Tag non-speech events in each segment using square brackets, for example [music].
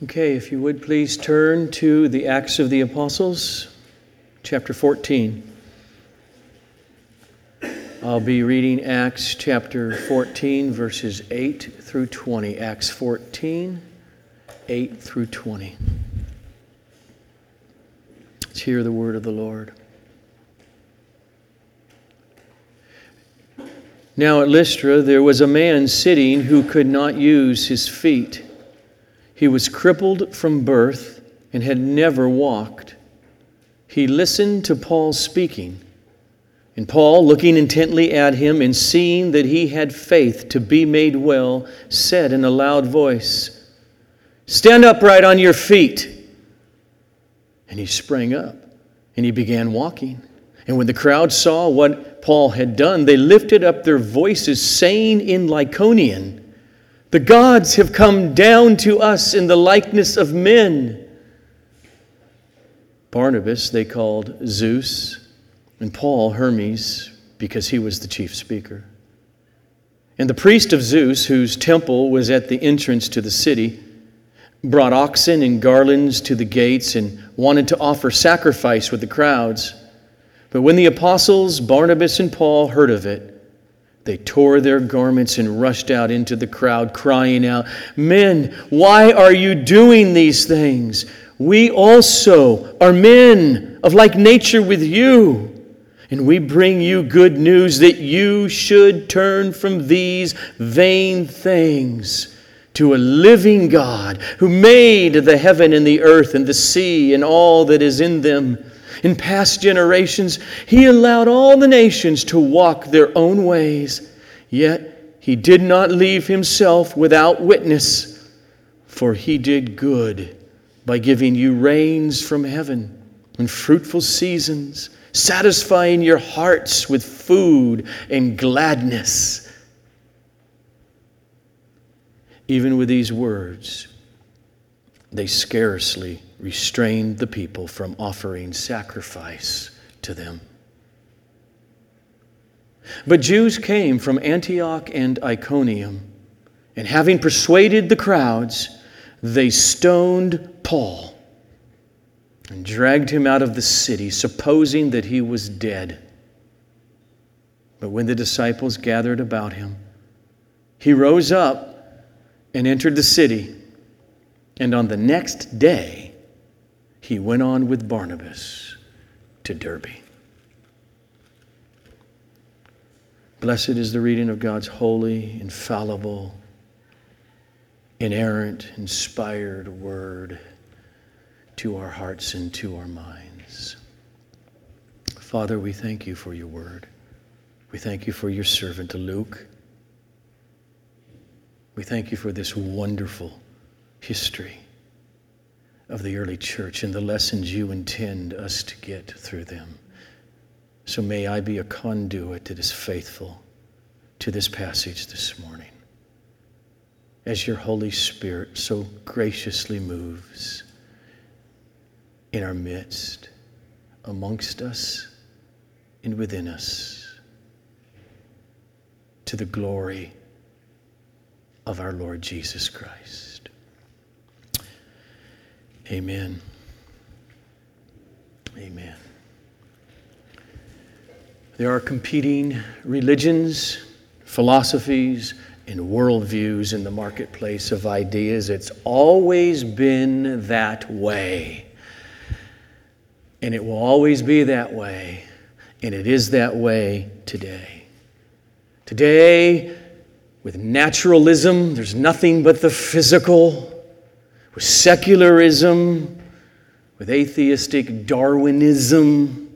Okay, if you would please turn to the Acts of the Apostles, chapter 14. I'll be reading Acts chapter 14, verses 8 through 20. Acts 14, 8 through 20. Let's hear the word of the Lord. Now at Lystra there was a man sitting who could not use his feet. He was crippled from birth and had never walked. He listened to Paul speaking. And Paul, looking intently at him and seeing that he had faith to be made well, said in a loud voice, Stand upright on your feet. And he sprang up and he began walking. And when the crowd saw what Paul had done, they lifted up their voices, saying in Lycaonian, the gods have come down to us in the likeness of men. Barnabas they called Zeus, and Paul Hermes, because he was the chief speaker. And the priest of Zeus, whose temple was at the entrance to the city, brought oxen and garlands to the gates and wanted to offer sacrifice with the crowds. But when the apostles, Barnabas and Paul, heard of it, they tore their garments and rushed out into the crowd, crying out, Men, why are you doing these things? We also are men of like nature with you. And we bring you good news that you should turn from these vain things to a living God who made the heaven and the earth and the sea and all that is in them in past generations, he allowed all the nations to walk their own ways, yet he did not leave himself without witness, for he did good by giving you rains from heaven and fruitful seasons, satisfying your hearts with food and gladness. Even with these words, they scarcely restrained the people from offering sacrifice to them. But Jews came from Antioch and Iconium, and having persuaded the crowds, they stoned Paul and dragged him out of the city, supposing that he was dead. But when the disciples gathered about him, he rose up and entered the city, and on the next day, he went on with Barnabas to Derbe. Blessed is the reading of God's holy, infallible, inerrant, inspired word to our hearts and to our minds. Father, we thank you for your word. We thank you for your servant Luke. We thank you for this wonderful history of the early church and the lessons you intend us to get through them. So may I be a conduit that is faithful to this passage this morning. As your Holy Spirit so graciously moves in our midst, amongst us, and within us, to the glory of our Lord Jesus Christ. Amen. Amen. There are competing religions, philosophies, and worldviews in the marketplace of ideas. It's always been that way. And it will always be that way. And it is that way today. Today, with naturalism, there's nothing but the physical with secularism, with atheistic Darwinism.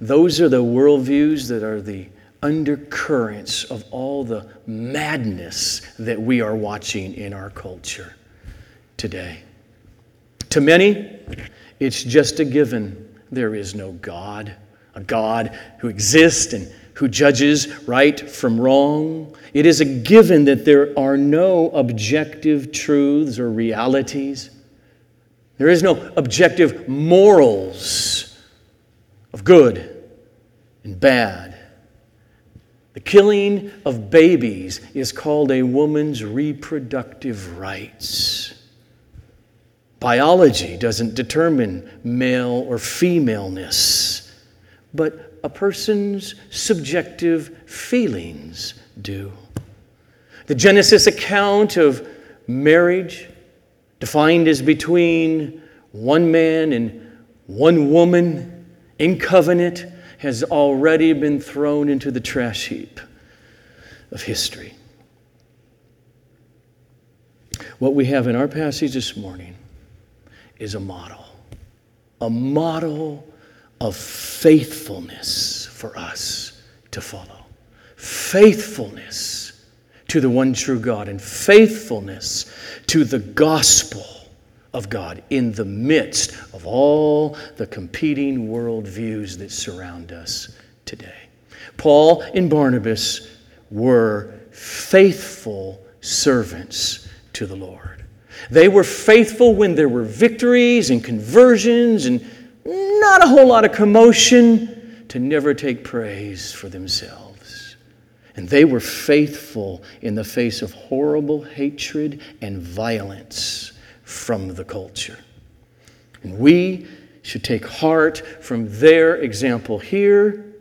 Those are the worldviews that are the undercurrents of all the madness that we are watching in our culture today. To many, it's just a given. There is no God, a God who exists and who judges right from wrong. It is a given that there are no objective truths or realities. There is no objective morals of good and bad. The killing of babies is called a woman's reproductive rights. Biology doesn't determine male or femaleness, but a person's subjective feelings do. The Genesis account of marriage, defined as between one man and one woman in covenant, has already been thrown into the trash heap of history. What we have in our passage this morning is a model, a model of faithfulness for us to follow. Faithfulness to the one true God and faithfulness to the gospel of God in the midst of all the competing worldviews that surround us today. Paul and Barnabas were faithful servants to the Lord. They were faithful when there were victories and conversions and not a whole lot of commotion to never take praise for themselves. And they were faithful in the face of horrible hatred and violence from the culture. And we should take heart from their example here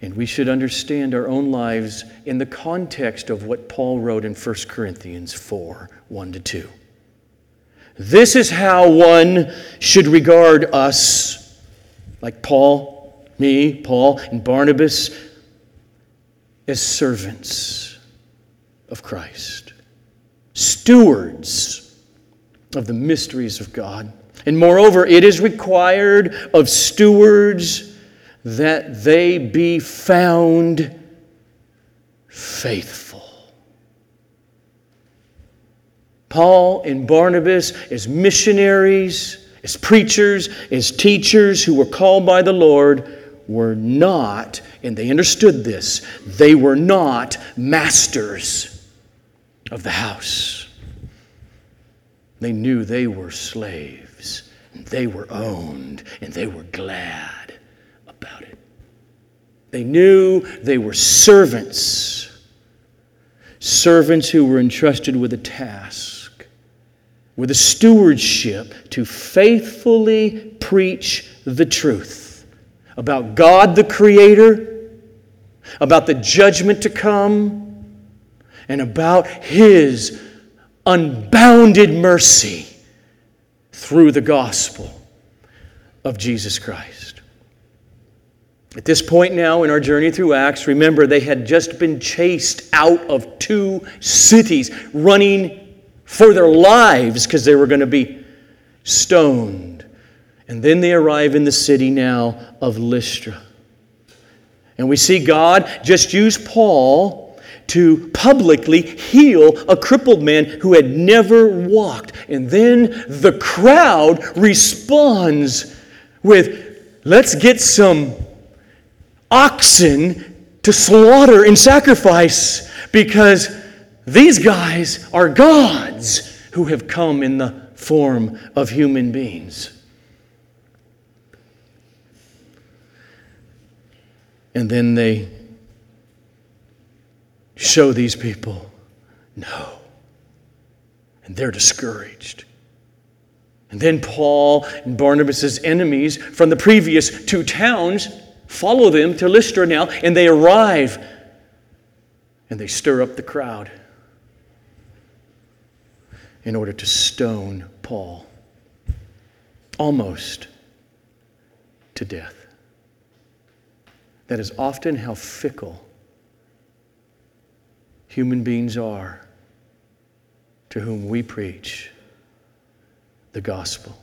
and we should understand our own lives in the context of what Paul wrote in 1 Corinthians 4 1 to 2. This is how one should regard us, like Paul, me, Paul, and Barnabas, as servants of Christ, stewards of the mysteries of God. And moreover, it is required of stewards that they be found faithful. Paul and Barnabas, as missionaries, as preachers, as teachers who were called by the Lord, were not, and they understood this, they were not masters of the house. They knew they were slaves, and they were owned, and they were glad about it. They knew they were servants, servants who were entrusted with a task, with a stewardship to faithfully preach the truth about God the Creator, about the judgment to come, and about His unbounded mercy through the gospel of Jesus Christ. At this point now in our journey through Acts, remember they had just been chased out of two cities, running for their lives because they were going to be stoned. And then they arrive in the city now of Lystra. And we see God just use Paul to publicly heal a crippled man who had never walked. And then the crowd responds with, let's get some oxen to slaughter and sacrifice because these guys are gods who have come in the form of human beings. And then they show these people no. And they're discouraged. And then Paul and Barnabas' enemies from the previous two towns follow them to Lystra now, and they arrive and they stir up the crowd in order to stone Paul almost to death. That is often how fickle human beings are to whom we preach the gospel.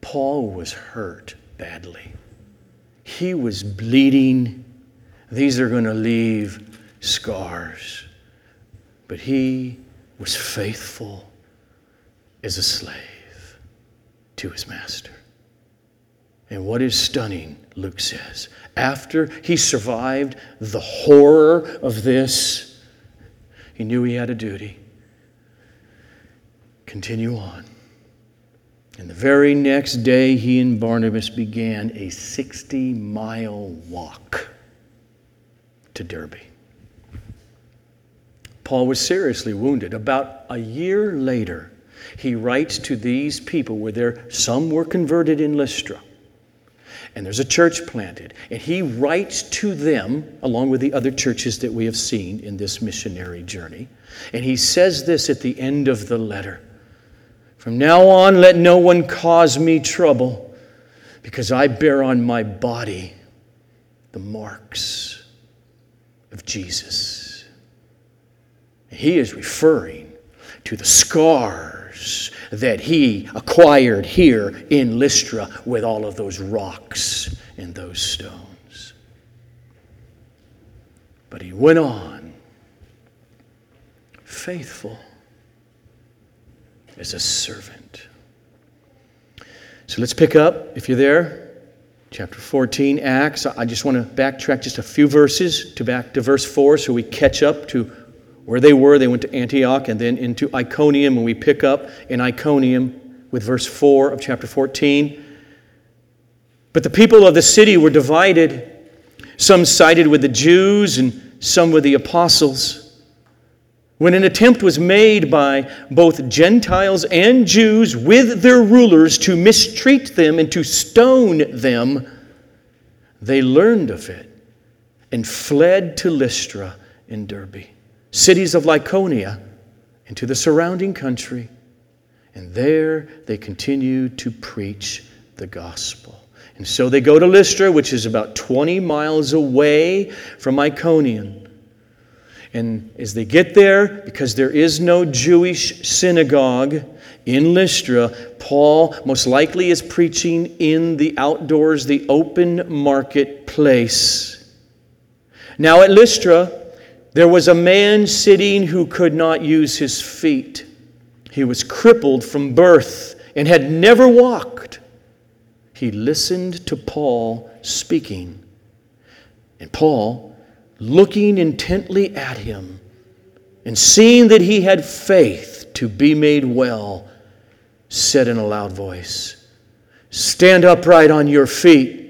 Paul was hurt badly. He was bleeding. These are going to leave scars. But he was faithful as a slave to his master. And what is stunning, Luke says, after he survived the horror of this, he knew he had a duty. Continue on. And the very next day, he and Barnabas began a 60 mile walk to Derbe. Paul was seriously wounded. About a year later, he writes to these people where there some were converted in Lystra. And there's a church planted. And he writes to them, along with the other churches that we have seen in this missionary journey. And he says this at the end of the letter From now on, let no one cause me trouble, because I bear on my body the marks of Jesus. He is referring to the scars that he acquired here in Lystra with all of those rocks and those stones. But he went on faithful as a servant. So let's pick up, if you're there, chapter 14, Acts. I just want to backtrack just a few verses to back to verse 4 so we catch up to where they were. They went to Antioch and then into Iconium, and we pick up in Iconium with verse 4 of chapter 14. But the people of the city were divided. Some sided with the Jews and some with the apostles. When an attempt was made by both Gentiles and Jews with their rulers to mistreat them and to stone them, they learned of it and fled to Lystra and Derbe, cities of Lycaonia, and to the surrounding country. And there they continued to preach the gospel. And so they go to Lystra, which is about 20 miles away from Iconium. And as they get there, because there is no Jewish synagogue in Lystra, Paul most likely is preaching in the outdoors, the open marketplace. Now at Lystra, there was a man sitting who could not use his feet. He was crippled from birth and had never walked. He listened to Paul speaking. And Paul, looking intently at him and seeing that he had faith to be made well, said in a loud voice, Stand upright on your feet.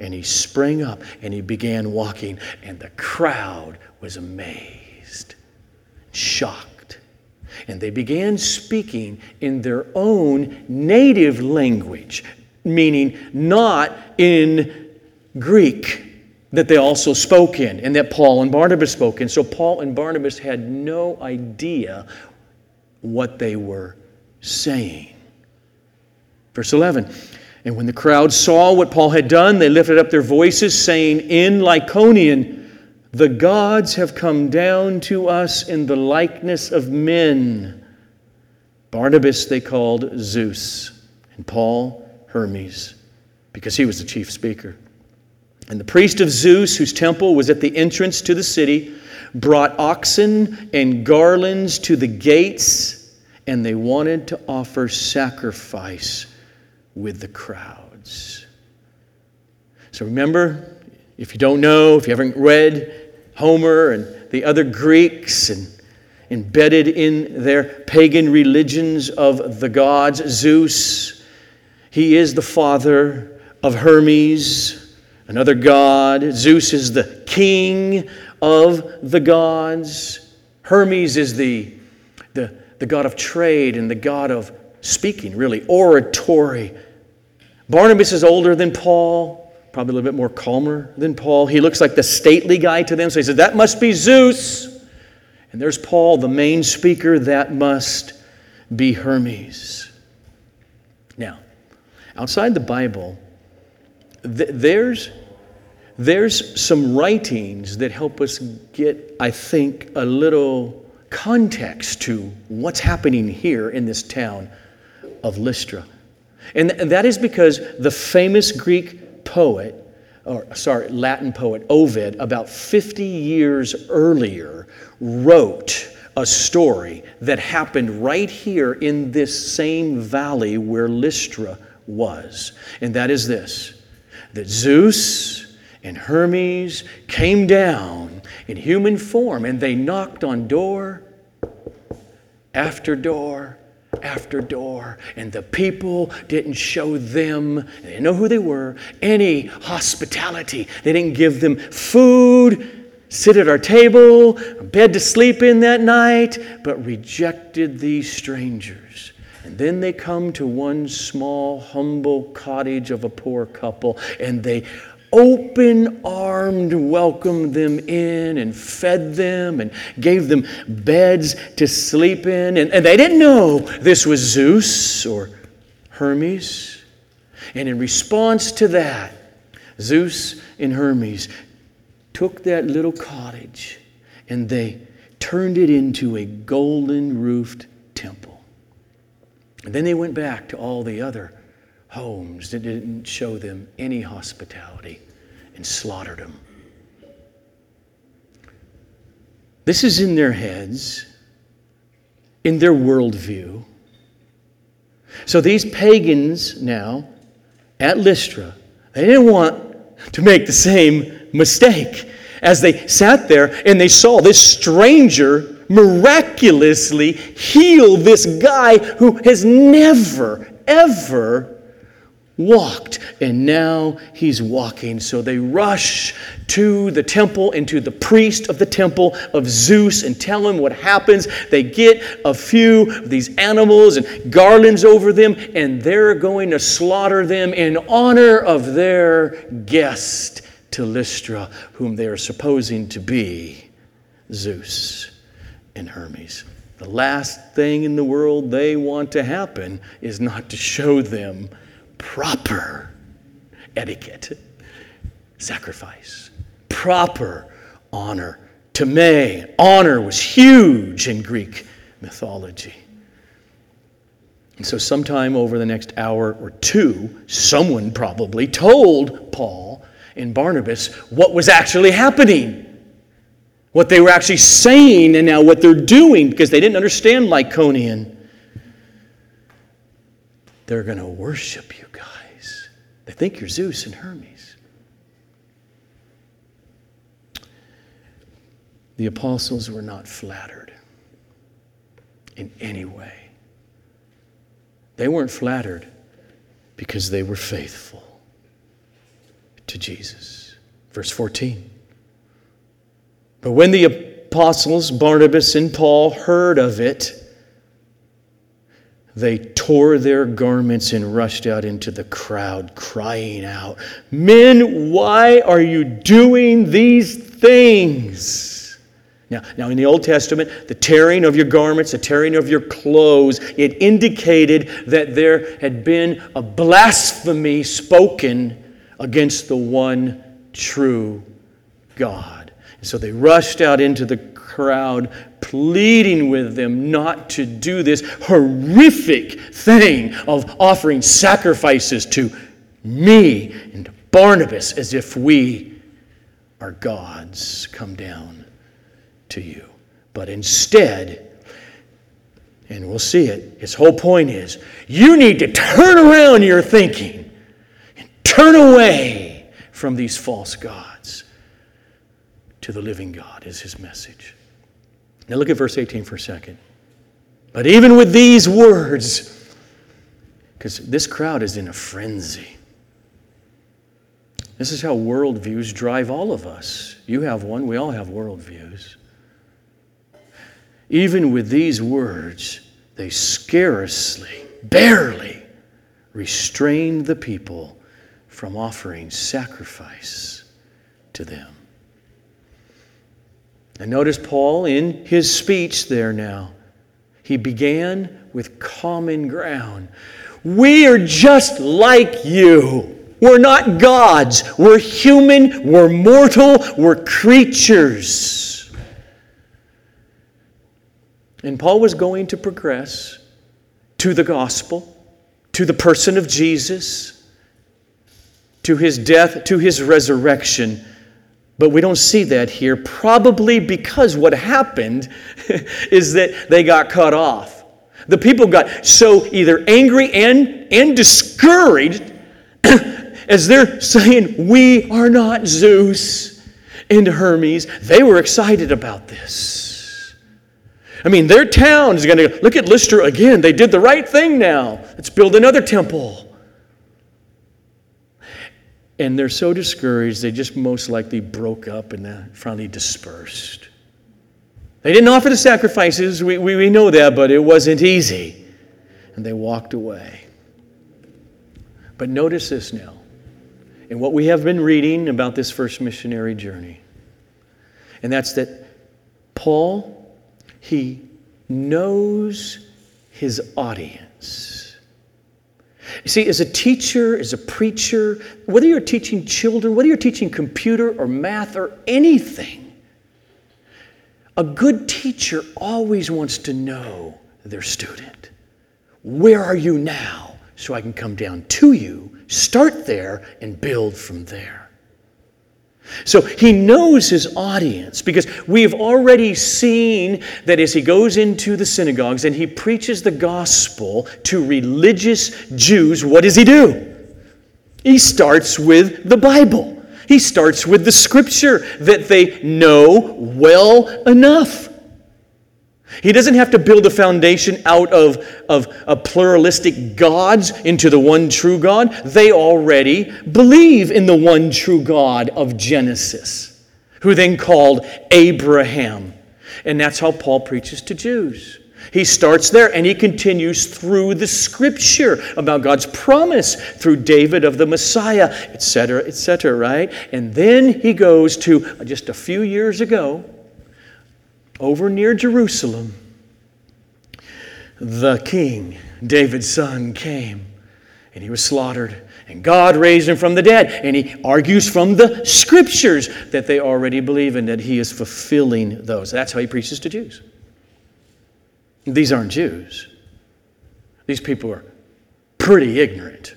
And he sprang up and he began walking, and the crowd was amazed, shocked. And they began speaking in their own native language, meaning not in Greek that they also spoke in and that Paul and Barnabas spoke in. So Paul and Barnabas had no idea what they were saying. Verse 11 And when the crowd saw what Paul had done, they lifted up their voices, saying in Lycaonian, The gods have come down to us in the likeness of men. Barnabas they called Zeus, and Paul Hermes, because he was the chief speaker. And the priest of Zeus, whose temple was at the entrance to the city, brought oxen and garlands to the gates, and they wanted to offer sacrifice with the crowds. So remember, if you don't know, if you haven't read Homer and the other Greeks and embedded in their pagan religions of the gods, Zeus, he is the father of Hermes another god. Zeus is the king of the gods. Hermes is the, the, the god of trade and the god of speaking, really, oratory. Barnabas is older than Paul, probably a little bit more calmer than Paul. He looks like the stately guy to them, so he says, That must be Zeus. And there's Paul, the main speaker, that must be Hermes. Now, outside the Bible, th- there's there's some writings that help us get, I think, a little context to what's happening here in this town of Lystra. And that is because the famous Greek poet, or sorry, Latin poet Ovid, about 50 years earlier, wrote a story that happened right here in this same valley where Lystra was. And that is this that Zeus, and Hermes came down in human form and they knocked on door after door after door, and the people didn't show them, they didn't know who they were, any hospitality. They didn't give them food, sit at our table, a bed to sleep in that night, but rejected these strangers. And then they come to one small, humble cottage of a poor couple, and they open armed welcomed them in and fed them and gave them beds to sleep in. And, and they didn't know this was Zeus or Hermes. And in response to that, Zeus and Hermes took that little cottage and they turned it into a golden roofed temple. And then they went back to all the other homes that didn't show them any hospitality and slaughtered them. This is in their heads, in their worldview. So these pagans now at Lystra, they didn't want to make the same mistake as they sat there and they saw this stranger miraculously heal this guy who has never, ever walked, and now he's walking. So they rush to the temple and to the priest of the temple of Zeus and tell him what happens. They get a few of these animals and garlands over them, and they're going to slaughter them in honor of their guest to Lystra, whom they are supposing to be Zeus and Hermes. The last thing in the world they want to happen is not to show them proper etiquette, sacrifice, proper honor. Tame, honor was huge in Greek mythology. And so, sometime over the next hour or two, someone probably told Paul and Barnabas what was actually happening, what they were actually saying, and now what they're doing, because they didn't understand Lycaonian. They're going to worship you guys. They think you're Zeus and Hermes. The apostles were not flattered in any way. They weren't flattered because they were faithful to Jesus. Verse 14. But when the apostles, Barnabas and Paul, heard of it, they tore their garments and rushed out into the crowd, crying out, Men, why are you doing these things? Now, now, in the Old Testament, the tearing of your garments, the tearing of your clothes, it indicated that there had been a blasphemy spoken against the one true God. And so they rushed out into the crowd, pleading with them not to do this horrific thing of offering sacrifices to me and Barnabas as if we are gods come down to you. But instead, and we'll see it, his whole point is you need to turn around your thinking and turn away from these false gods to the living God, is his message. Now look at verse 18 for a second. But even with these words, because this crowd is in a frenzy. This is how worldviews drive all of us. You have one, we all have worldviews. Even with these words, they scarcely, barely restrained the people from offering sacrifice to them. And notice Paul in his speech there now. He began with common ground. We are just like you. We're not gods. We're human. We're mortal. We're creatures. And Paul was going to progress to the gospel, to the person of Jesus, to his death, to his resurrection. But we don't see that here, probably because what happened [laughs] is that they got cut off. The people got so either angry and, and discouraged [clears throat] as they're saying, We are not Zeus and Hermes. They were excited about this. I mean, their town is going to look at Lystra again. They did the right thing now. Let's build another temple. And they're so discouraged, they just most likely broke up and finally dispersed. They didn't offer the sacrifices, we, we, we know that, but it wasn't easy. And they walked away. But notice this now. In what we have been reading about this first missionary journey, and that's that Paul, he knows his audience. You see, as a teacher, as a preacher, whether you're teaching children, whether you're teaching computer or math or anything, a good teacher always wants to know their student. Where are you now? So I can come down to you, start there, and build from there. So he knows his audience because we've already seen that as he goes into the synagogues and he preaches the gospel to religious Jews, what does he do? He starts with the Bible. He starts with the scripture that they know well enough. He doesn't have to build a foundation out of, of a pluralistic gods into the one true God. They already believe in the one true God of Genesis, who then called Abraham. And that's how Paul preaches to Jews. He starts there and he continues through the scripture about God's promise through David of the Messiah, etc., etc., right? And then he goes to uh, just a few years ago over near Jerusalem, the king, David's son, came and he was slaughtered. And God raised him from the dead. And he argues from the scriptures that they already believe in, that he is fulfilling those. That's how he preaches to Jews. These aren't Jews. These people are pretty ignorant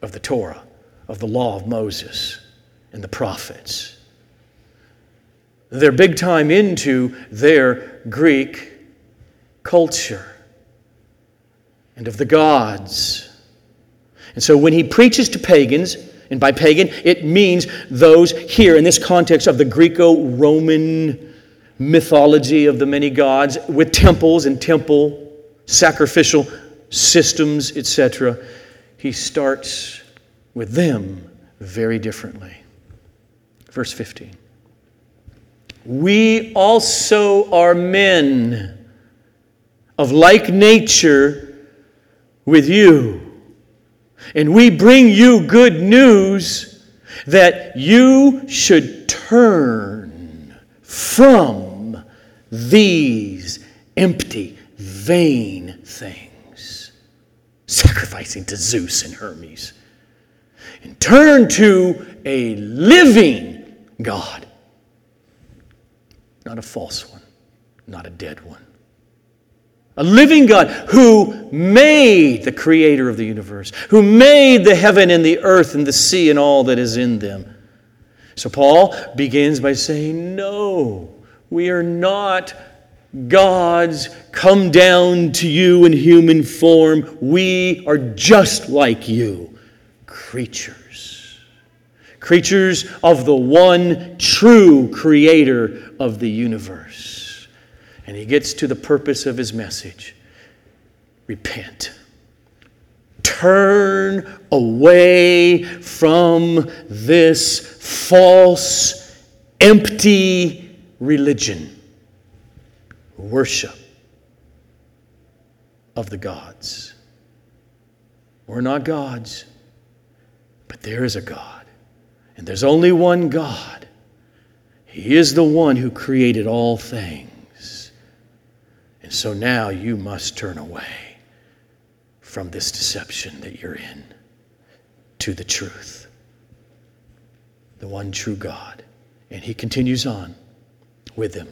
of the Torah, of the law of Moses and the prophets. They're big time into their Greek culture and of the gods. And so when he preaches to pagans, and by pagan, it means those here in this context of the Greco Roman mythology of the many gods with temples and temple sacrificial systems, etc. He starts with them very differently. Verse 15. We also are men of like nature with you. And we bring you good news that you should turn from these empty, vain things, sacrificing to Zeus and Hermes, and turn to a living God not a false one, not a dead one. A living God who made the creator of the universe, who made the heaven and the earth and the sea and all that is in them. So Paul begins by saying, No, we are not gods come down to you in human form. We are just like you, creatures creatures of the one true creator of the universe. And he gets to the purpose of his message repent. Turn away from this false, empty religion, worship of the gods. We're not gods, but there is a God and there's only one God. He is the one who created all things. And so now you must turn away from this deception that you're in to the truth, the one true God. And he continues on with them.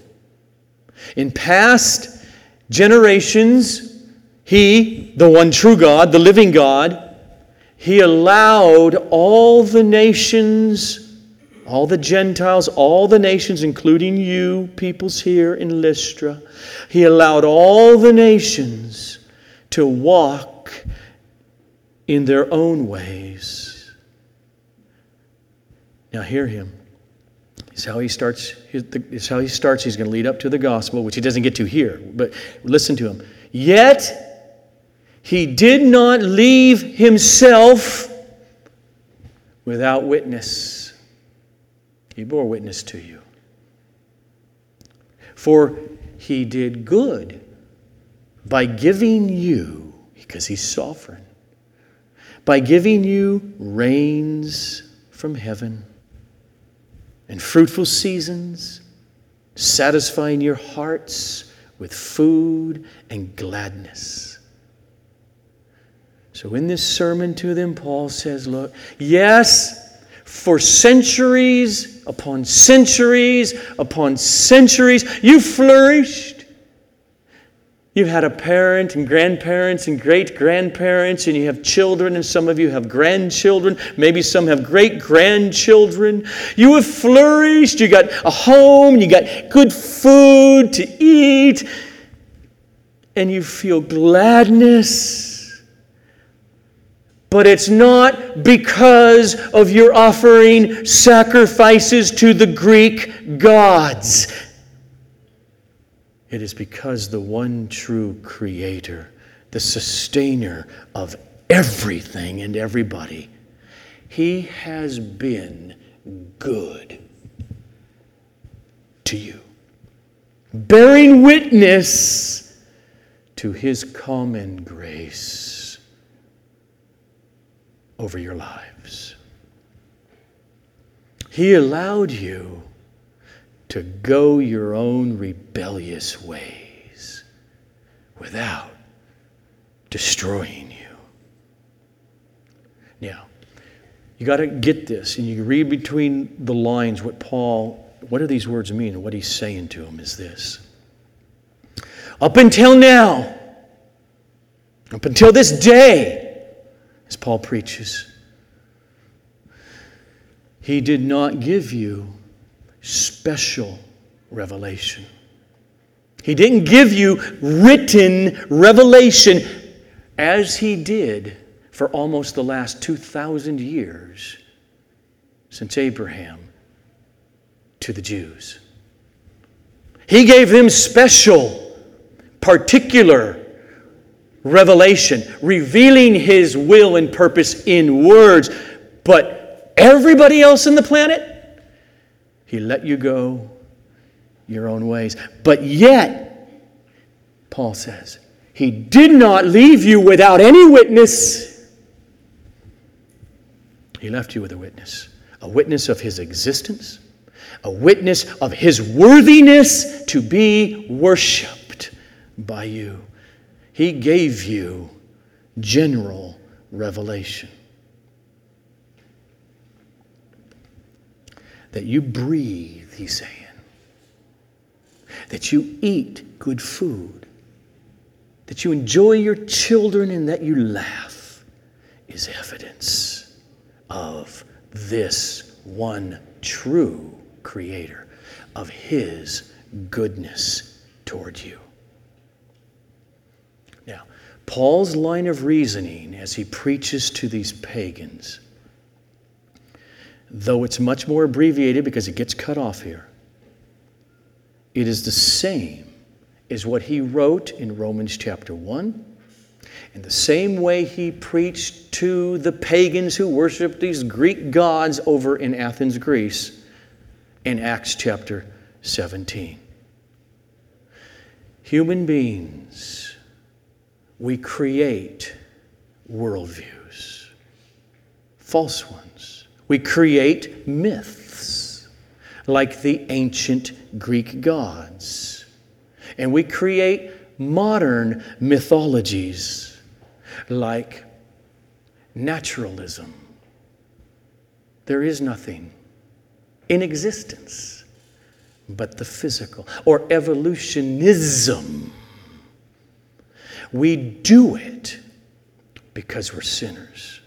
In past generations, he, the one true God, the living God, he allowed all the nations, all the Gentiles, all the nations, including you, peoples here in Lystra, he allowed all the nations to walk in their own ways. Now, hear him. It's how he starts. It's how he starts. He's going to lead up to the gospel, which he doesn't get to here. But listen to him. Yet he did not leave himself without witness. He bore witness to you. For he did good by giving you, because he's sovereign, by giving you rains from heaven and fruitful seasons, satisfying your hearts with food and gladness. So, in this sermon to them, Paul says, Look, yes, for centuries upon centuries upon centuries, you flourished. You've had a parent and grandparents and great grandparents, and you have children, and some of you have grandchildren. Maybe some have great grandchildren. You have flourished. You got a home, you got good food to eat, and you feel gladness. But it's not because of your offering sacrifices to the Greek gods. It is because the one true Creator, the sustainer of everything and everybody, He has been good to you, bearing witness to His common grace over your lives. He allowed you to go your own rebellious ways without destroying you. Now, you got to get this, and you read between the lines what Paul, what do these words mean? And what he's saying to them is this. Up until now, up until this day, as Paul preaches, he did not give you special revelation. He didn't give you written revelation as he did for almost the last 2,000 years since Abraham to the Jews. He gave them special, particular revelation, revealing his will and purpose in words. But everybody else in the planet, he let you go your own ways. But yet, Paul says, He did not leave you without any witness. He left you with a witness a witness of His existence, a witness of His worthiness to be worshiped by you. He gave you general revelation. that you breathe, he's saying, that you eat good food, that you enjoy your children, and that you laugh is evidence of this one true Creator, of His goodness toward you. Paul's line of reasoning as he preaches to these pagans though it's much more abbreviated because it gets cut off here, it is the same as what he wrote in Romans chapter 1. In the same way he preached to the pagans who worshiped these Greek gods over in Athens, Greece, in Acts chapter 17. Human beings, we create worldviews, false ones we create myths like the ancient Greek gods. And we create modern mythologies like naturalism. There is nothing in existence but the physical, or evolutionism. We do it because we're sinners.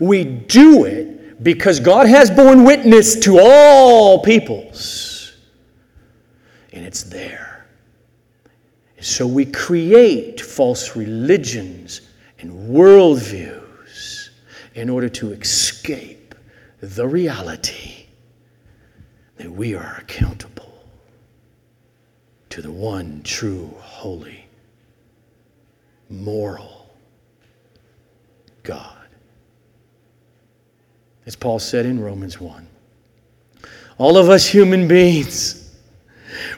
We do it because God has borne witness to all peoples. And it's there. So we create false religions and worldviews in order to escape the reality that we are accountable to the one true, holy, moral God. as Paul said in Romans 1. All of us human beings,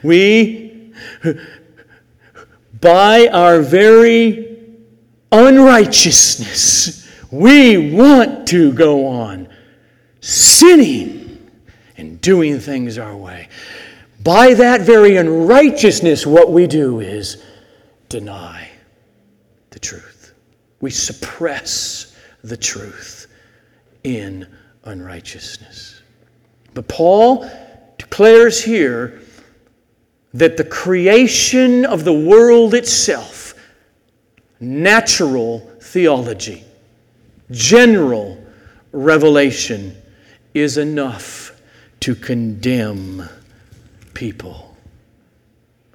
we, by our very unrighteousness, we want to go on sinning and doing things our way. By that very unrighteousness, what we do is deny the truth. We suppress the truth in unrighteousness. But Paul declares here that the creation of the world itself, natural theology, general revelation, is enough to condemn people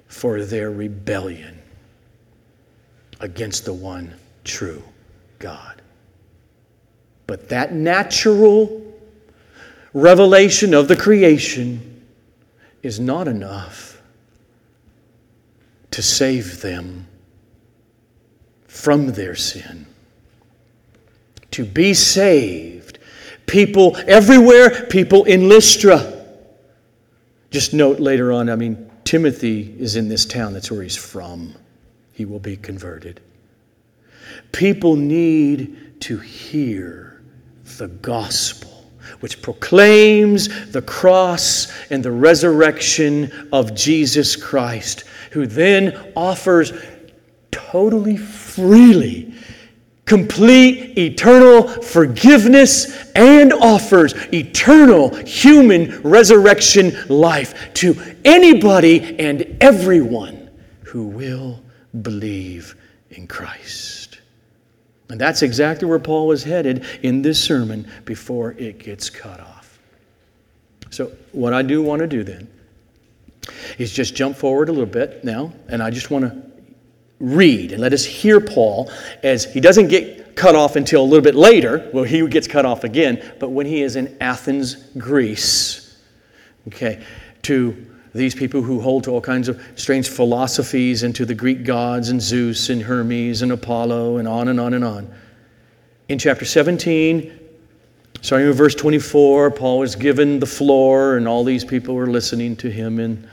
for their rebellion against the one true God. But that natural revelation of the creation is not enough to save them from their sin. To be saved, people everywhere, people in Lystra, just note later on, I mean, Timothy is in this town. That's where he's from. He will be converted. People need to hear the gospel, which proclaims the cross and the resurrection of Jesus Christ, who then offers totally freely complete eternal forgiveness and offers eternal human resurrection life to anybody and everyone who will believe in Christ. And that's exactly where Paul was headed in this sermon before it gets cut off. So, what I do want to do then is just jump forward a little bit now, and I just want to read and let us hear Paul as he doesn't get cut off until a little bit later. Well, he gets cut off again, but when he is in Athens, Greece, okay, to these people who hold to all kinds of strange philosophies and to the Greek gods and Zeus and Hermes and Apollo and on and on and on. In chapter 17, starting with verse 24, Paul was given the floor, and all these people were listening to him in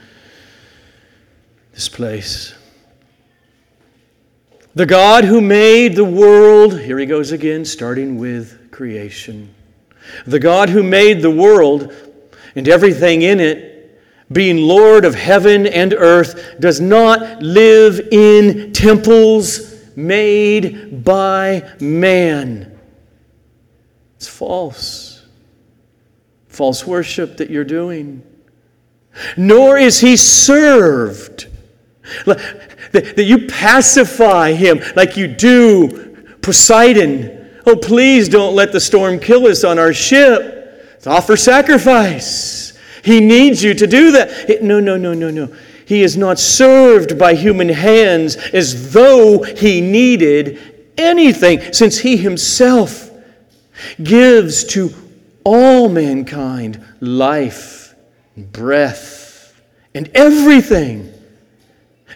this place. The God who made the world, here he goes again, starting with creation. The God who made the world and everything in it, being Lord of heaven and earth, does not live in temples made by man. It's false. False worship that you're doing. Nor is he served that, that you pacify him like you do Poseidon. Oh, please don't let the storm kill us on our ship. It's offer sacrifice. He needs you to do that. It, no, no, no, no, no. He is not served by human hands as though he needed anything, since he himself gives to all mankind life, breath, and everything.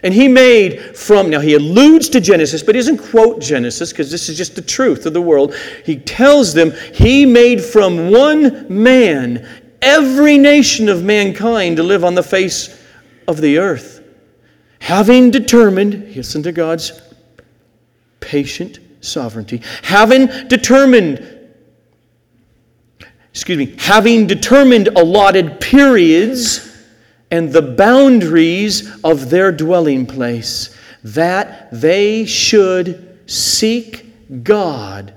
And he made from, now he alludes to Genesis, but he doesn't quote Genesis because this is just the truth of the world. He tells them he made from one man every nation of mankind to live on the face of the earth. Having determined, listen to God's patient sovereignty, having determined excuse me, having determined allotted periods and the boundaries of their dwelling place, that they should seek God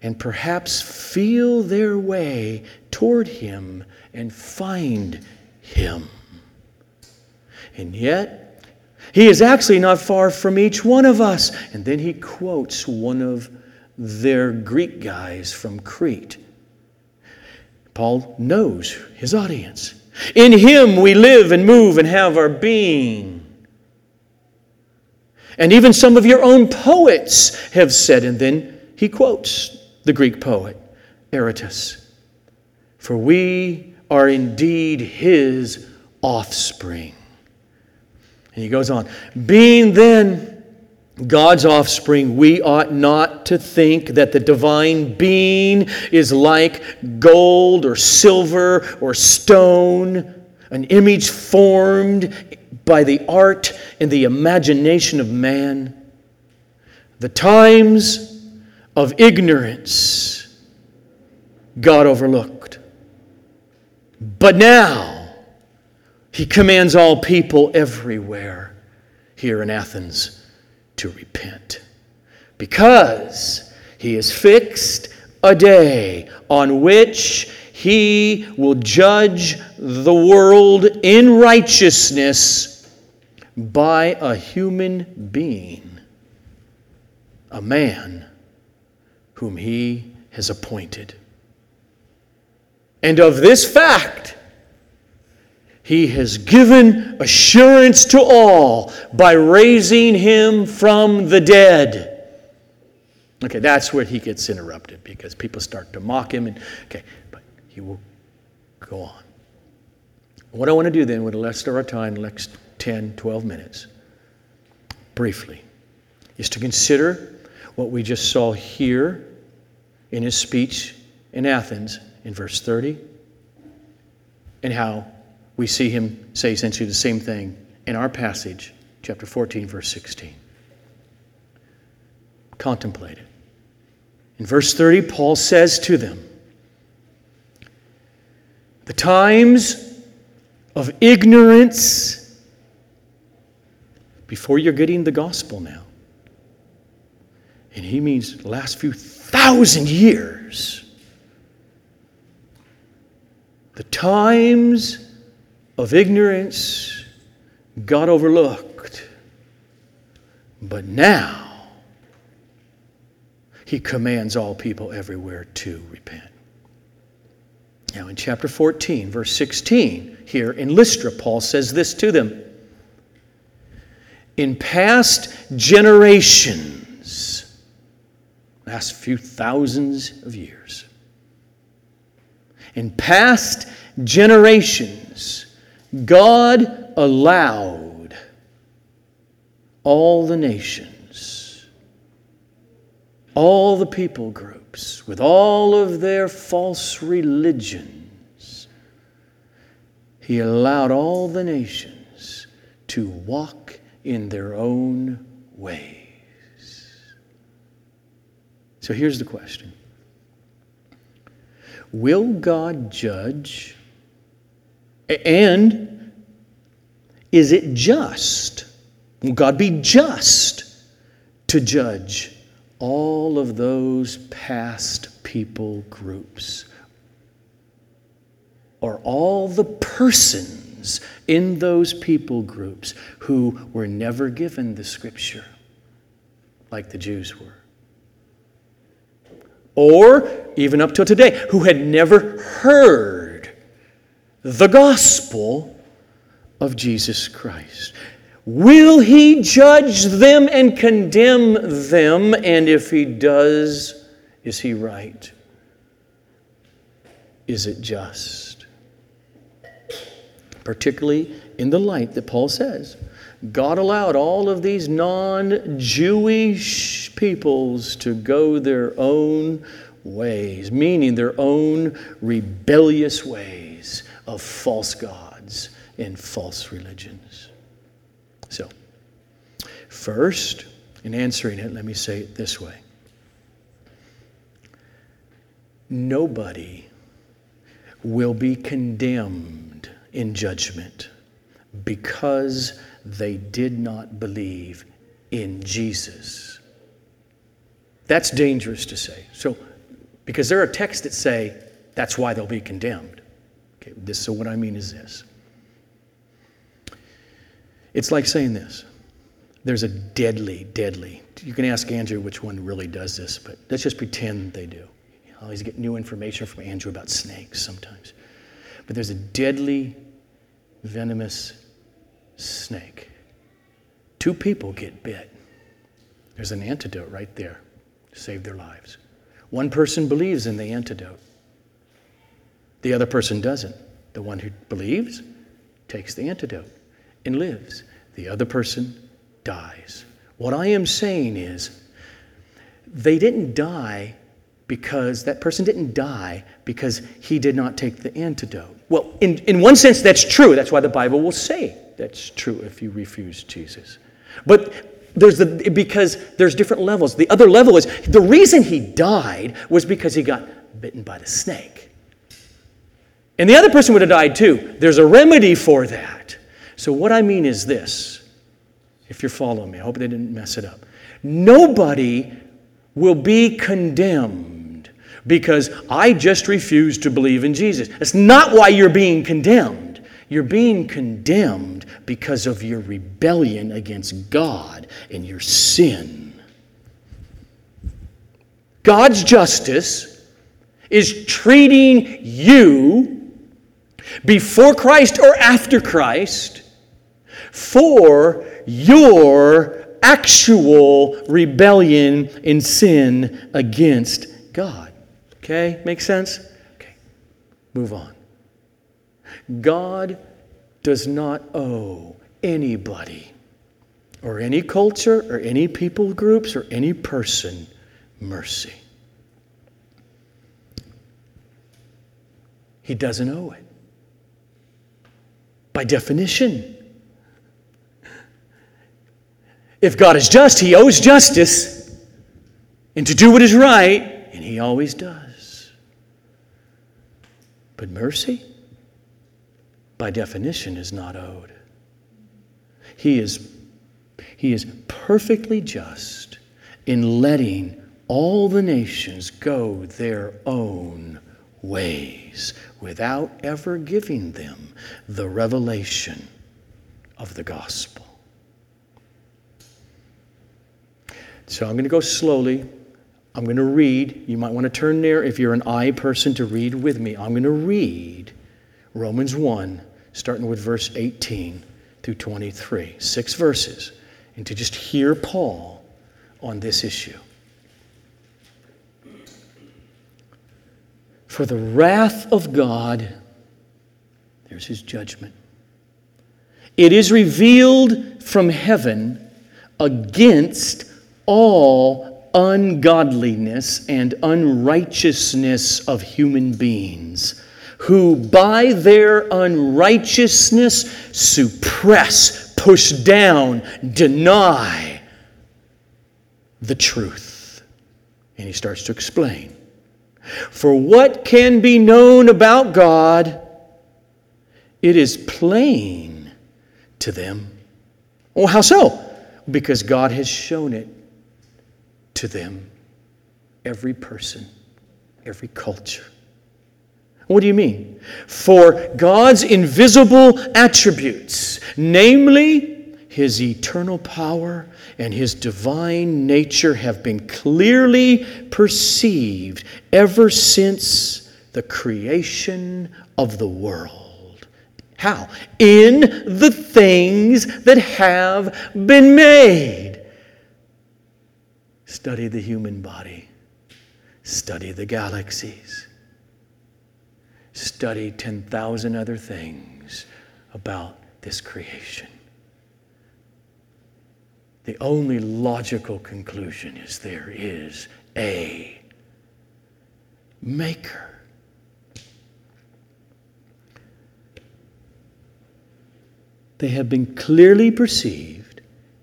and perhaps feel their way toward Him and find Him. And yet, He is actually not far from each one of us. And then he quotes one of their Greek guys from Crete. Paul knows his audience. In Him we live and move and have our being. And even some of your own poets have said, and then he quotes the Greek poet, Aratus For we are indeed His offspring. And he goes on, being then God's offspring, we ought not to think that the divine being is like gold or silver or stone, an image formed by the art and the imagination of man. The times of ignorance God overlooked. But now, He commands all people everywhere here in Athens to repent. Because he has fixed a day on which he will judge the world in righteousness by a human being, a man whom he has appointed. And of this fact, he has given assurance to all by raising him from the dead. Okay, that's where he gets interrupted because people start to mock him. And, okay, but he will go on. What I want to do then with the rest of our time, the next 10, 12 minutes, briefly, is to consider what we just saw here in his speech in Athens in verse 30 and how we see him say essentially the same thing in our passage, chapter 14, verse 16. Contemplate it. In verse 30, Paul says to them, The times of ignorance before you're getting the gospel now. And he means the last few thousand years. The times of ignorance got overlooked. But now, he commands all people everywhere to repent. Now, in chapter 14, verse 16, here in Lystra, Paul says this to them In past generations, last few thousands of years, in past generations, God allowed all the nations, all the people groups, with all of their false religions, He allowed all the nations to walk in their own ways. So here's the question Will God judge? And is it just? Will God be just to judge all of those past people groups? Or all the persons in those people groups who were never given the scripture, like the Jews were? Or even up till today, who had never heard the gospel of Jesus Christ. Will he judge them and condemn them? And if he does, is he right? Is it just? Particularly in the light that Paul says God allowed all of these non Jewish peoples to go their own ways, meaning their own rebellious ways of false gods and false religions. So, first, in answering it, let me say it this way Nobody will be condemned in judgment because they did not believe in Jesus. That's dangerous to say. So, because there are texts that say that's why they'll be condemned. Okay, this, so what I mean is this. It's like saying this. There's a deadly, deadly. You can ask Andrew which one really does this, but let's just pretend they do. I always get new information from Andrew about snakes sometimes. But there's a deadly, venomous snake. Two people get bit. There's an antidote right there to save their lives. One person believes in the antidote. The other person doesn't. The one who believes takes the antidote and lives. The other person dies. What I am saying is, they didn't die because that person didn't die because he did not take the antidote. Well, in, in one sense, that's true. That's why the Bible will say that's true if you refuse Jesus. But there's the, because there's different levels. The other level is the reason he died was because he got bitten by the snake. And the other person would have died too. There's a remedy for that. So, what I mean is this if you're following me, I hope they didn't mess it up. Nobody will be condemned because I just refuse to believe in Jesus. That's not why you're being condemned. You're being condemned because of your rebellion against God and your sin. God's justice is treating you before Christ or after Christ for your actual rebellion in sin against God. Okay? Make sense? Okay. Move on. God does not owe anybody or any culture or any people groups or any person mercy. He doesn't owe it. By definition, if God is just, He owes justice and to do what is right, and He always does. But mercy, by definition, is not owed. He is, he is perfectly just in letting all the nations go their own ways without ever giving them the revelation of the gospel. So I'm going to go slowly. eye'm going to read. You might want to turn there if you're an I person to read with me. I'm going to read Romans 1, starting with verse 18 through 23. Six verses. And to just hear Paul on this issue. For the wrath of God, there's his judgment. It is revealed from heaven against all ungodliness and unrighteousness of human beings, who by their unrighteousness suppress, push down, deny the truth. And he starts to explain. For what can be known about God? It is plain to them. Well, how so? Because God has shown it to them, every person, every culture. What do you mean? For God's invisible attributes, namely his eternal power and his divine nature, have been clearly perceived ever since the creation of the world. How? In the things that have been made Study the human body. Study the galaxies. Study 10,000 other things about this creation. The only logical conclusion is there is a maker. They have been clearly perceived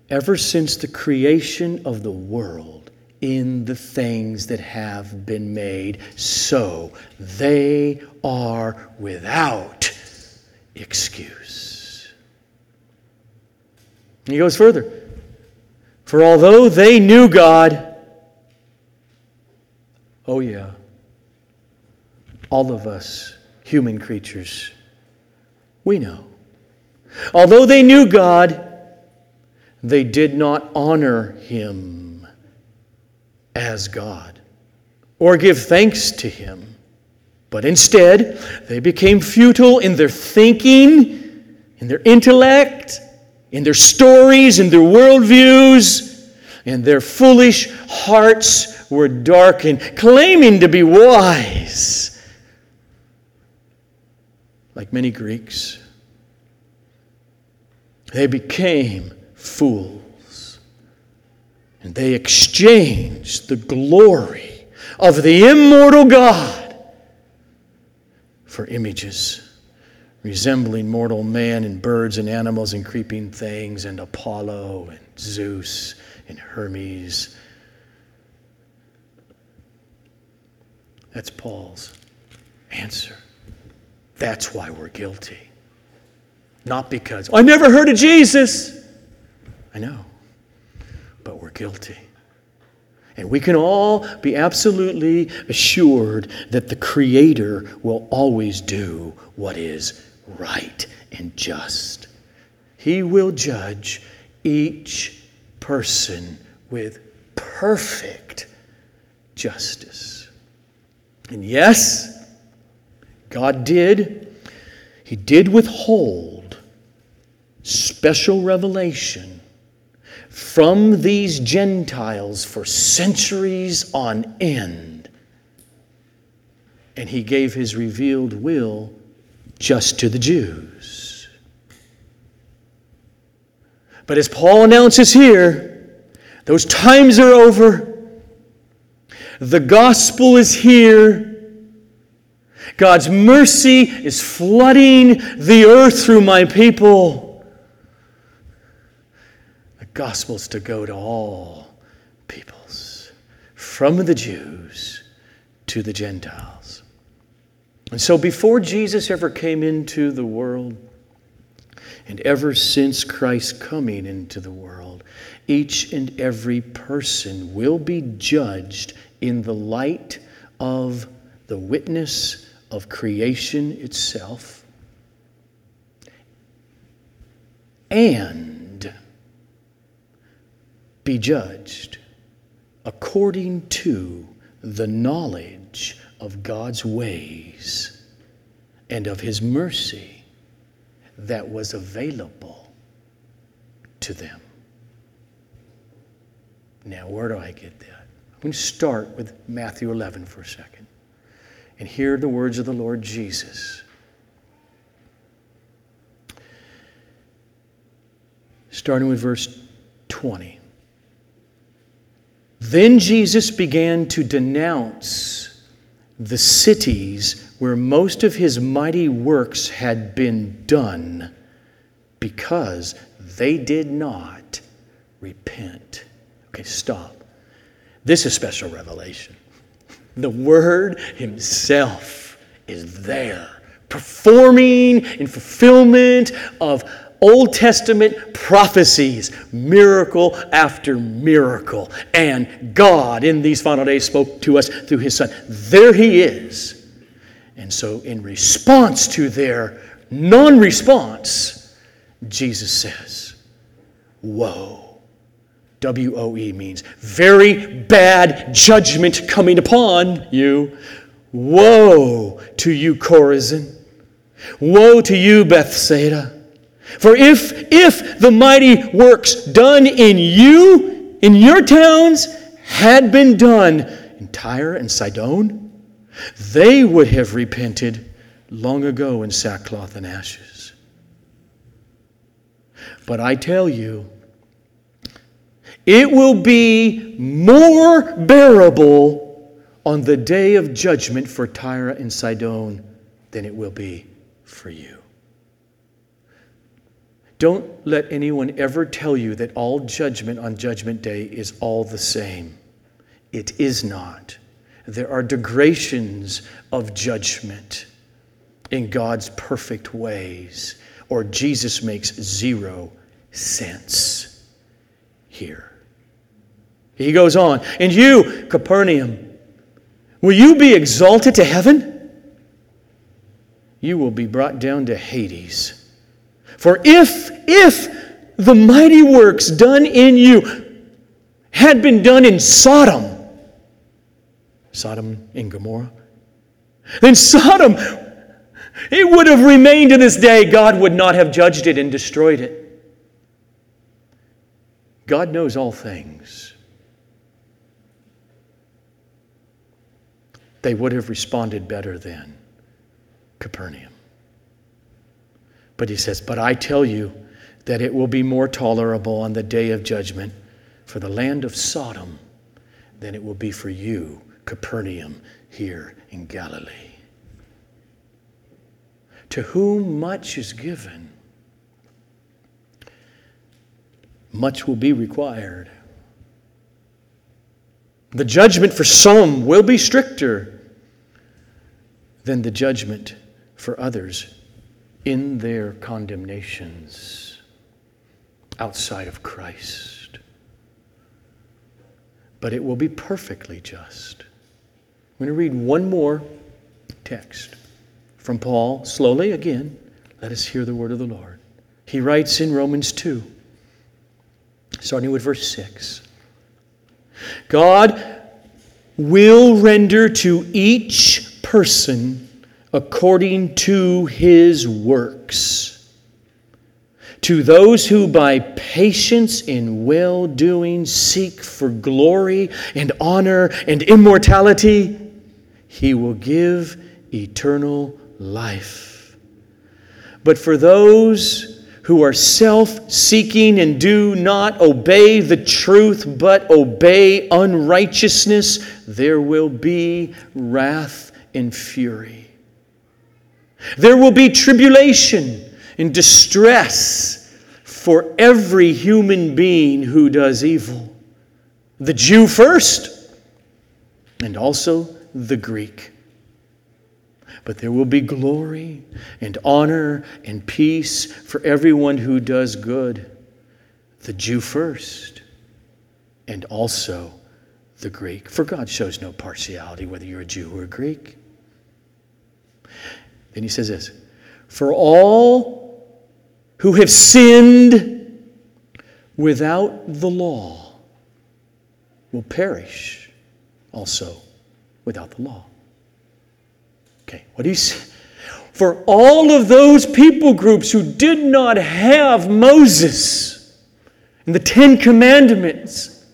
ever since the creation of the world in the things that have been made, so they are without excuse. He goes further. For although they knew God, oh yeah, all of us, human creatures, we know. Although they knew God, they did not honor him as God or give thanks to Him. But instead, they became futile in their thinking, in their intellect, in their stories, in their worldviews, and their foolish hearts were darkened, claiming to be wise. Like many Greeks, they became fools And they exchanged the glory of the immortal God for images resembling mortal man and birds and animals and creeping things and Apollo and Zeus and Hermes. That's Paul's answer. That's why we're guilty. Not because, I never heard of Jesus. I know, but we're guilty. And we can all be absolutely assured that the Creator will always do what is right and just. He will judge each person with perfect justice. And yes, God did. He did withhold special revelation from these Gentiles for centuries on end. And he gave his revealed will just to the Jews. But as Paul announces here, those times are over. The gospel is here. God's mercy is flooding the earth through my people. The gospel is to go to all peoples, from the Jews to the Gentiles. And so, before Jesus ever came into the world, and ever since Christ's coming into the world, each and every person will be judged in the light of the witness of creation itself and be judged according to the knowledge of God's ways and of His mercy that was available to them. Now, where do I get that? I'm going to start with Matthew 11 for a second and hear the words of the Lord Jesus. Starting with verse 20. Then Jesus began to denounce the cities where most of his mighty works had been done because they did not repent. Okay, stop. This is special revelation. The Word Himself is there, performing in fulfillment of Old Testament prophecies, miracle after miracle. And God, in these final days, spoke to us through His Son. There He is. And so, in response to their non response, Jesus says, Woe. W O E means very bad judgment coming upon you. Woe to you, Chorazin. Woe to you, Bethsaida. For if, if the mighty works done in you, in your towns, had been done in Tyre and Sidon, they would have repented long ago in sackcloth and ashes. But I tell you, it will be more bearable on the day of judgment for Tyre and Sidon than it will be for you. Don't let anyone ever tell you that all judgment on Judgment Day is all the same. It is not. There are degradations of judgment in God's perfect ways, or Jesus makes zero sense here. He goes on, and you, Capernaum, will you be exalted to heaven? You will be brought down to Hades. For if, if the mighty works done in you had been done in Sodom, Sodom and Gomorrah, then Sodom, it would have remained to this day. God would not have judged it and destroyed it. God knows all things. They would have responded better then, Capernaum. But he says, But I tell you that it will be more tolerable on the day of judgment for the land of Sodom than it will be for you, Capernaum, here in Galilee. To whom much is given, much will be required. The judgment for some will be stricter than the judgment for others in their condemnations outside of Christ. But it will be perfectly just. I'm going to read one more text from Paul, slowly again. Let us hear the word of the Lord. He writes in Romans 2, starting with verse 6 God will render to each person according to his works. To those who by patience in well doing seek for glory and honor and immortality, he will give eternal life. But for those who are self seeking and do not obey the truth but obey unrighteousness, there will be wrath and fury. There will be tribulation and distress for every human being who does evil. The Jew first, and also the Greek. But there will be glory and honor and peace for everyone who does good. The Jew first, and also the Greek. For God shows no partiality whether you're a Jew or a Greek. Then he says this For all who have sinned without the law will perish also without the law. Okay, what do you say? For all of those people groups who did not have Moses and the Ten Commandments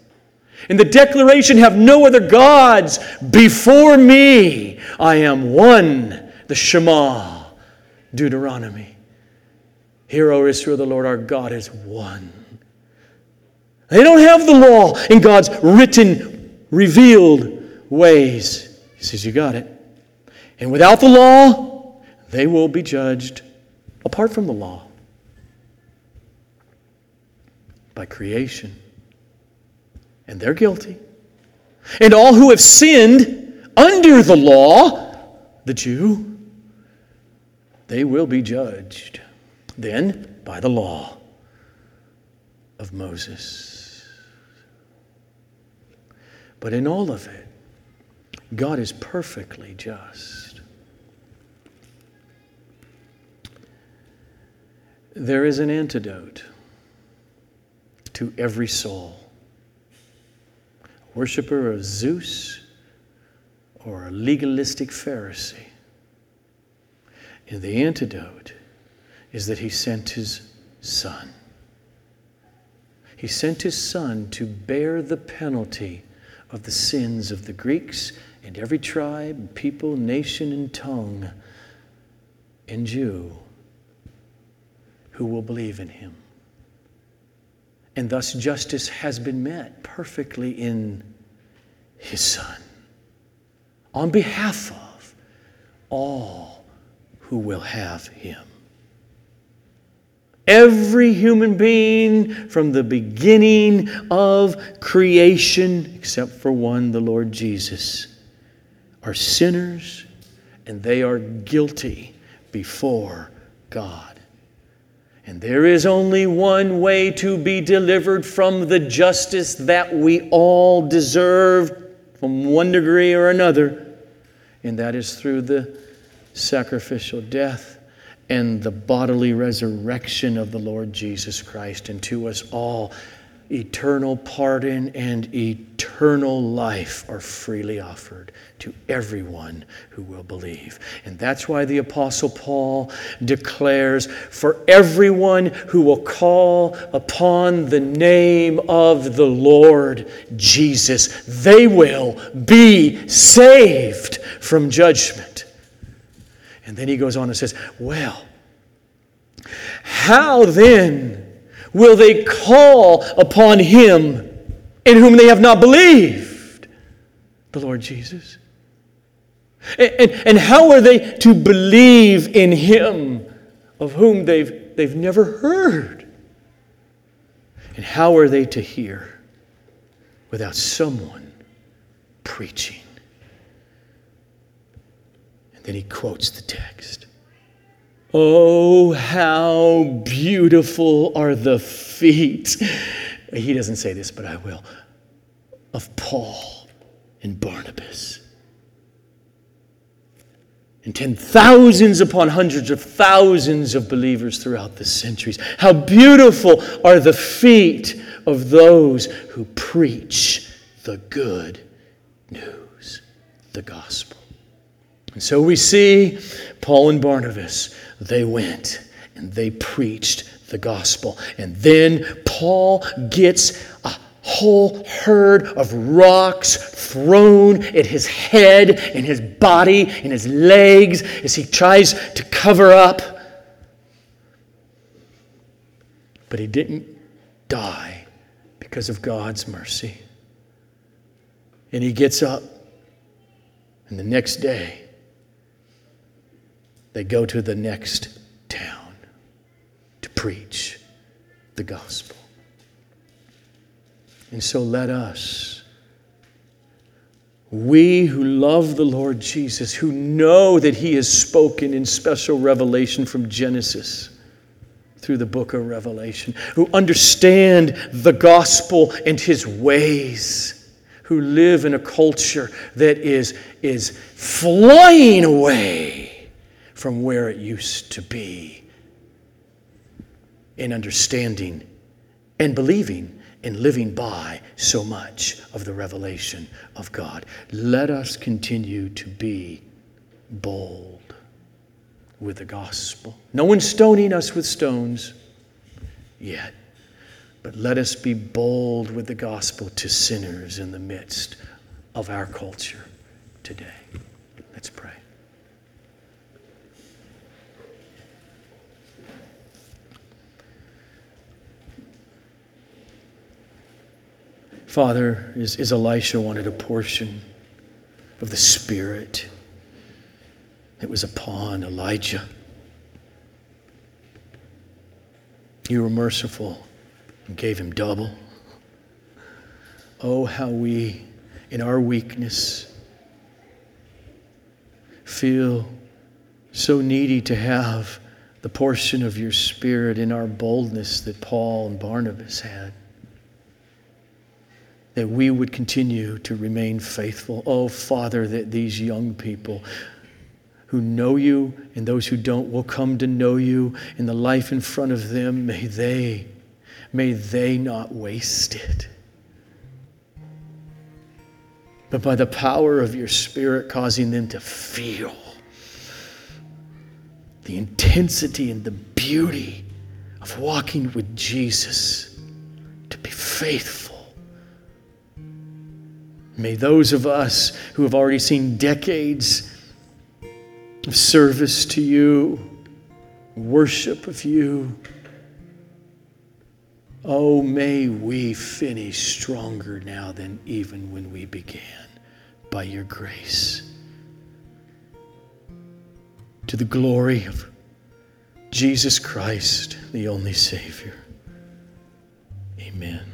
and the declaration, have no other gods before me, I am one, the Shema, Deuteronomy. Hear, O Israel, the Lord our God is one. They don't have the law in God's written, revealed ways. He says, You got it. And without the law, they will be judged apart from the law by creation. And they're guilty. And all who have sinned under the law, the Jew, they will be judged then by the law of Moses. But in all of it, God is perfectly just. There is an antidote to every soul. A worshiper of Zeus or a legalistic Pharisee. And the antidote is that he sent his son. He sent his son to bear the penalty of the sins of the Greeks and every tribe, people, nation, and tongue and Jew who will believe in him. And thus justice has been met perfectly in his Son on behalf of all who will have him. Every human being from the beginning of creation, except for one, the Lord Jesus, are sinners and they are guilty before God. And there is only one way to be delivered from the justice that we all deserve from one degree or another, and that is through the sacrificial death and the bodily resurrection of the Lord Jesus Christ. And to us all, eternal pardon and eternal life are freely offered to everyone who will believe. And that's why the Apostle Paul declares for everyone who will call upon the name of the Lord Jesus, they will be saved from judgment. And then he goes on and says, Well, how then will they call upon him in whom they have not believed the Lord Jesus. And, and, and how are they to believe in him of whom they've, they've never heard? And how are they to hear without someone preaching? Then he quotes the text. Oh, how beautiful are the feet. He doesn't say this, but I will. Of Paul and Barnabas. And ten thousands upon hundreds of thousands of believers throughout the centuries. How beautiful are the feet of those who preach the good news, the gospel. And so we see Paul and Barnabas, they went and they preached the gospel. And then Paul gets a whole herd of rocks thrown at his head and his body and his legs as he tries to cover up. But he didn't die because of God's mercy. And he gets up, and the next day, they go to the next town to preach the gospel. And so let us, we who love the Lord Jesus, who know that He has spoken in special revelation from Genesis through the book of Revelation, who understand the gospel and His ways, who live in a culture that is, is flying away from where it used to be in understanding and believing and living by so much of the revelation of God. Let us continue to be bold with the gospel. No one's stoning us with stones yet, but let us be bold with the gospel to sinners in the midst of our culture today. Let's pray. Father, as, as Elisha wanted a portion of the Spirit that was upon Elijah, you were merciful and gave him double. Oh, how we, in our weakness, feel so needy to have the portion of your Spirit in our boldness that Paul and Barnabas had that we would continue to remain faithful. Oh, Father, that these young people who know you and those who don't will come to know you in the life in front of them, may they, may they not waste it. But by the power of your Spirit, causing them to feel the intensity and the beauty of walking with Jesus, to be faithful May those of us who have already seen decades of service to you, worship of you, oh, may we finish stronger now than even when we began by your grace. To the glory of Jesus Christ, the only Savior. Amen.